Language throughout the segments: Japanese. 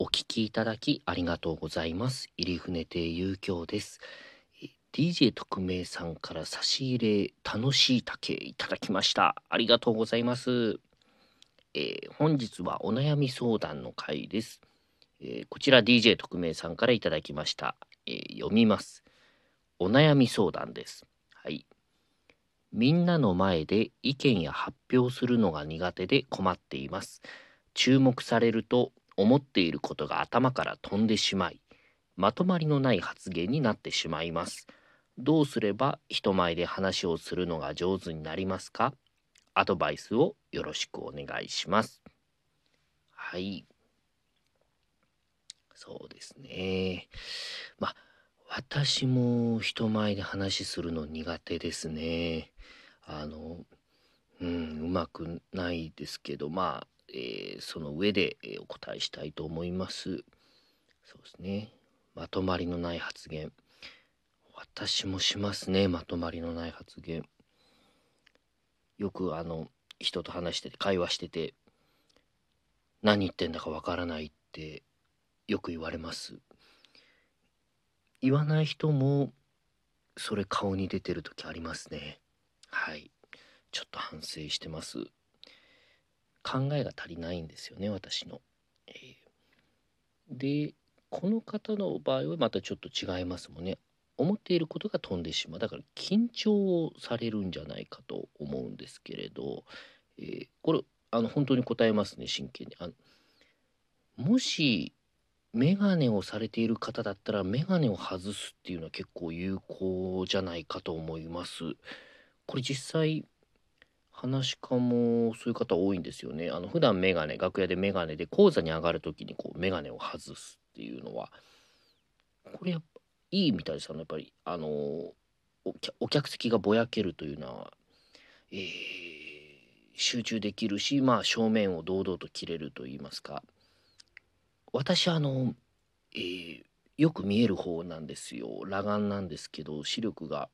お聞きいただきありがとうございます。入船亭遊興です。DJ 特命さんから差し入れ楽しい竹いただきました。ありがとうございます。えー本日はお悩み相談の回です。えーこちら DJ 特命さんからいただきました。えー読みます。お悩み相談です。はい。みんなの前で意見や発表するのが苦手で困っています。注目されると思っていることが頭から飛んでしまい、まとまりのない発言になってしまいます。どうすれば人前で話をするのが上手になりますか？アドバイスをよろしくお願いします。はい。そうですね。まあ、私も人前で話するの苦手ですね。あの、うん、うまくないですけど、まあ、えーその上で、お答えしたいと思います。そうですね。まとまりのない発言。私もしますね、まとまりのない発言。よくあの、人と話してて、会話してて、何言ってんだかわからないってよく言われます。言わない人も、それ顔に出てる時ありますね。はい。ちょっと反省してます。考えが足りないんですよね、私の。えーで、この方の場合はまたちょっと違いますもんね。思っていることが飛んでしまう。だから緊張をされるんじゃないかと思うんですけれど、えーこれ、あの、本当に答えますね、真剣に。あのもし、メガネをされている方だったら、メガネを外すっていうのは結構有効じゃないかと思います。これ実際、話し家もそういう方多いんですよね。あの普段メガネ、楽屋でメガネで講座に上がるときにこうメガネを外すっていうのは、これやっぱいいみたいですあのやっぱり、あのお客お客席がぼやけるというのは、えー集中できるし、まあ正面を堂々と切れると言いますか。私あの、えーよく見える方なんですよ。裸眼なんですけど、視力が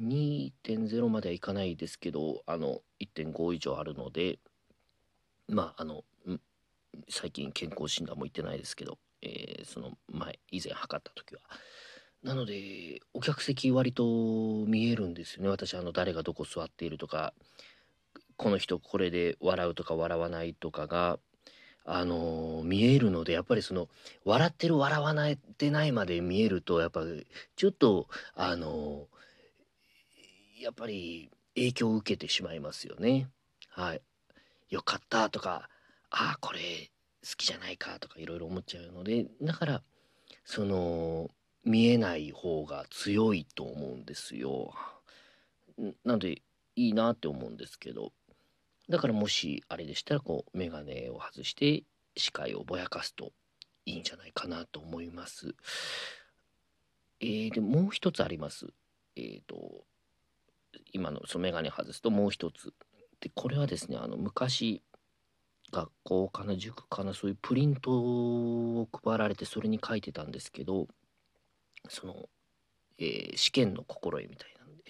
2.0まではいかないですけど、あの、1.5以上あるので、まあ、あの、最近健康診断も行ってないですけど、えーその前、以前測った時は。なので、お客席割と見えるんですよね。私、あの、誰がどこ座っているとか、この人これで笑うとか笑わないとかが、あのー見えるので、やっぱりその、笑ってる笑わないってないまで見えると、やっぱ、ちょっと、あのーやっぱり影響を受けてしまいますよね。はい。よかったとか、ああ、これ好きじゃないかとかいろいろ思っちゃうので、だから、その、見えない方が強いと思うんですよ。なので、いいなって思うんですけど、だからもしあれでしたら、こう、メガネを外して視界をぼやかすといいんじゃないかなと思います。えー、で、もう一つあります。えーと、今のそのメガネ外すともう一つ。で、これはですね、あの、昔、学校かな、塾かな、そういうプリントを配られて、それに書いてたんですけど、その、えー試験の心得みたいなんで、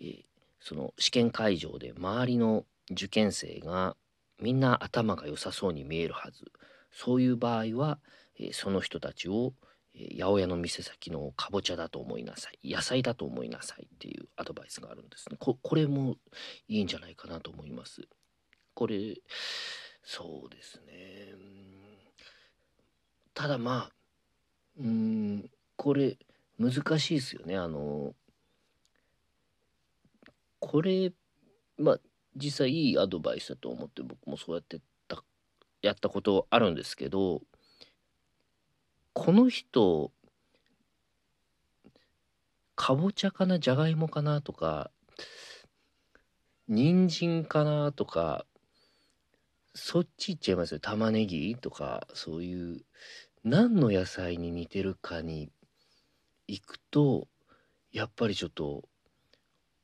えーその試験会場で周りの受験生がみんな頭が良さそうに見えるはず。そういう場合は、えーその人たちを、八百屋の店先のかぼちゃだと思いなさい。野菜だと思いなさいっていうアドバイスがあるんですね。ここれもいいんじゃないかなと思います。これ、そうですね。ただまあ、うーん、これ難しいですよね。あの、これ、まあ実際いいアドバイスだと思って僕もそうやってた、やったことあるんですけど、この人、かぼちゃかな、じゃがいもかなとか、人参かなとか、そっち行っちゃいますよ。玉ねぎとか、そういう、何の野菜に似てるかに行くと、やっぱりちょっと、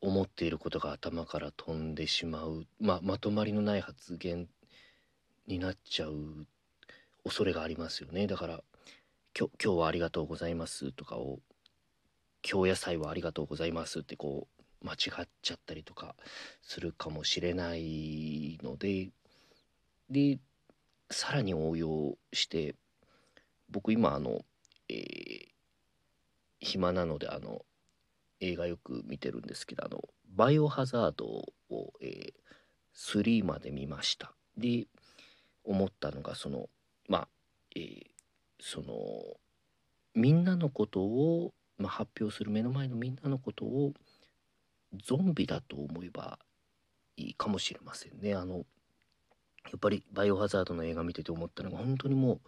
思っていることが頭から飛んでしまう、まあ、まとまりのない発言になっちゃう恐れがありますよね。だから、今日、今日はありがとうございますとかを、今日野菜はありがとうございますってこう、間違っちゃったりとかするかもしれないので、で、さらに応用して僕今あの、えー暇なのであの映画よく見てるんですけどあのバイオハザードを、えー3まで見ました。で思ったのがそのまあ、えーそのみんなのことを、まあ、発表する目の前のみんなのことをゾンビだと思えばいいかもしれませんね。あのやっぱりバイオハザードの映画見てて思ったのが本当にも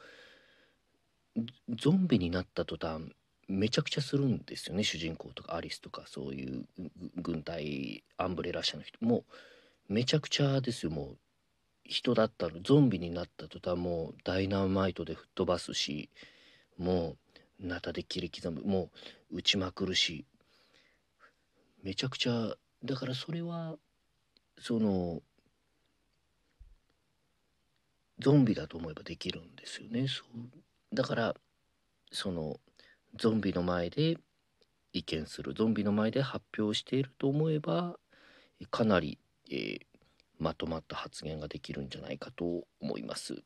うゾンビになった途端めちゃくちゃするんですよね。主人公とかアリスとかそういう軍隊アンブレラ社の人。もめちゃくちゃですよ。もう人だったのゾンビになった途端もうダイナマイトで吹っ飛ばすしもうナタで切り刻むもう撃ちまくるし。めちゃくちゃだからそれはそのゾンビだと思えばできるんですよね。そうだからそのゾンビの前で意見するゾンビの前で発表していると思えばかなり、えーまとまった発言ができるんじゃないかと思います。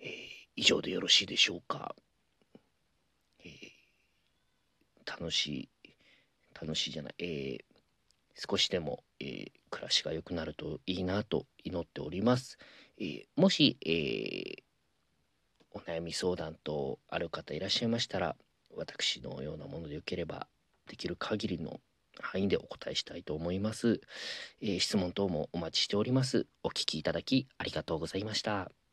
えー以上でよろしいでしょうか。えー楽しい楽しいじゃない、えー少しでも、えー暮らしが良くなるといいなと祈っております。えーもし、えーお悩み相談とある方いらっしゃいましたら私のようなものでよければできる限りの範囲でお答えしたいと思います。えー質問等もお待ちしております。お聞きいただきありがとうございました。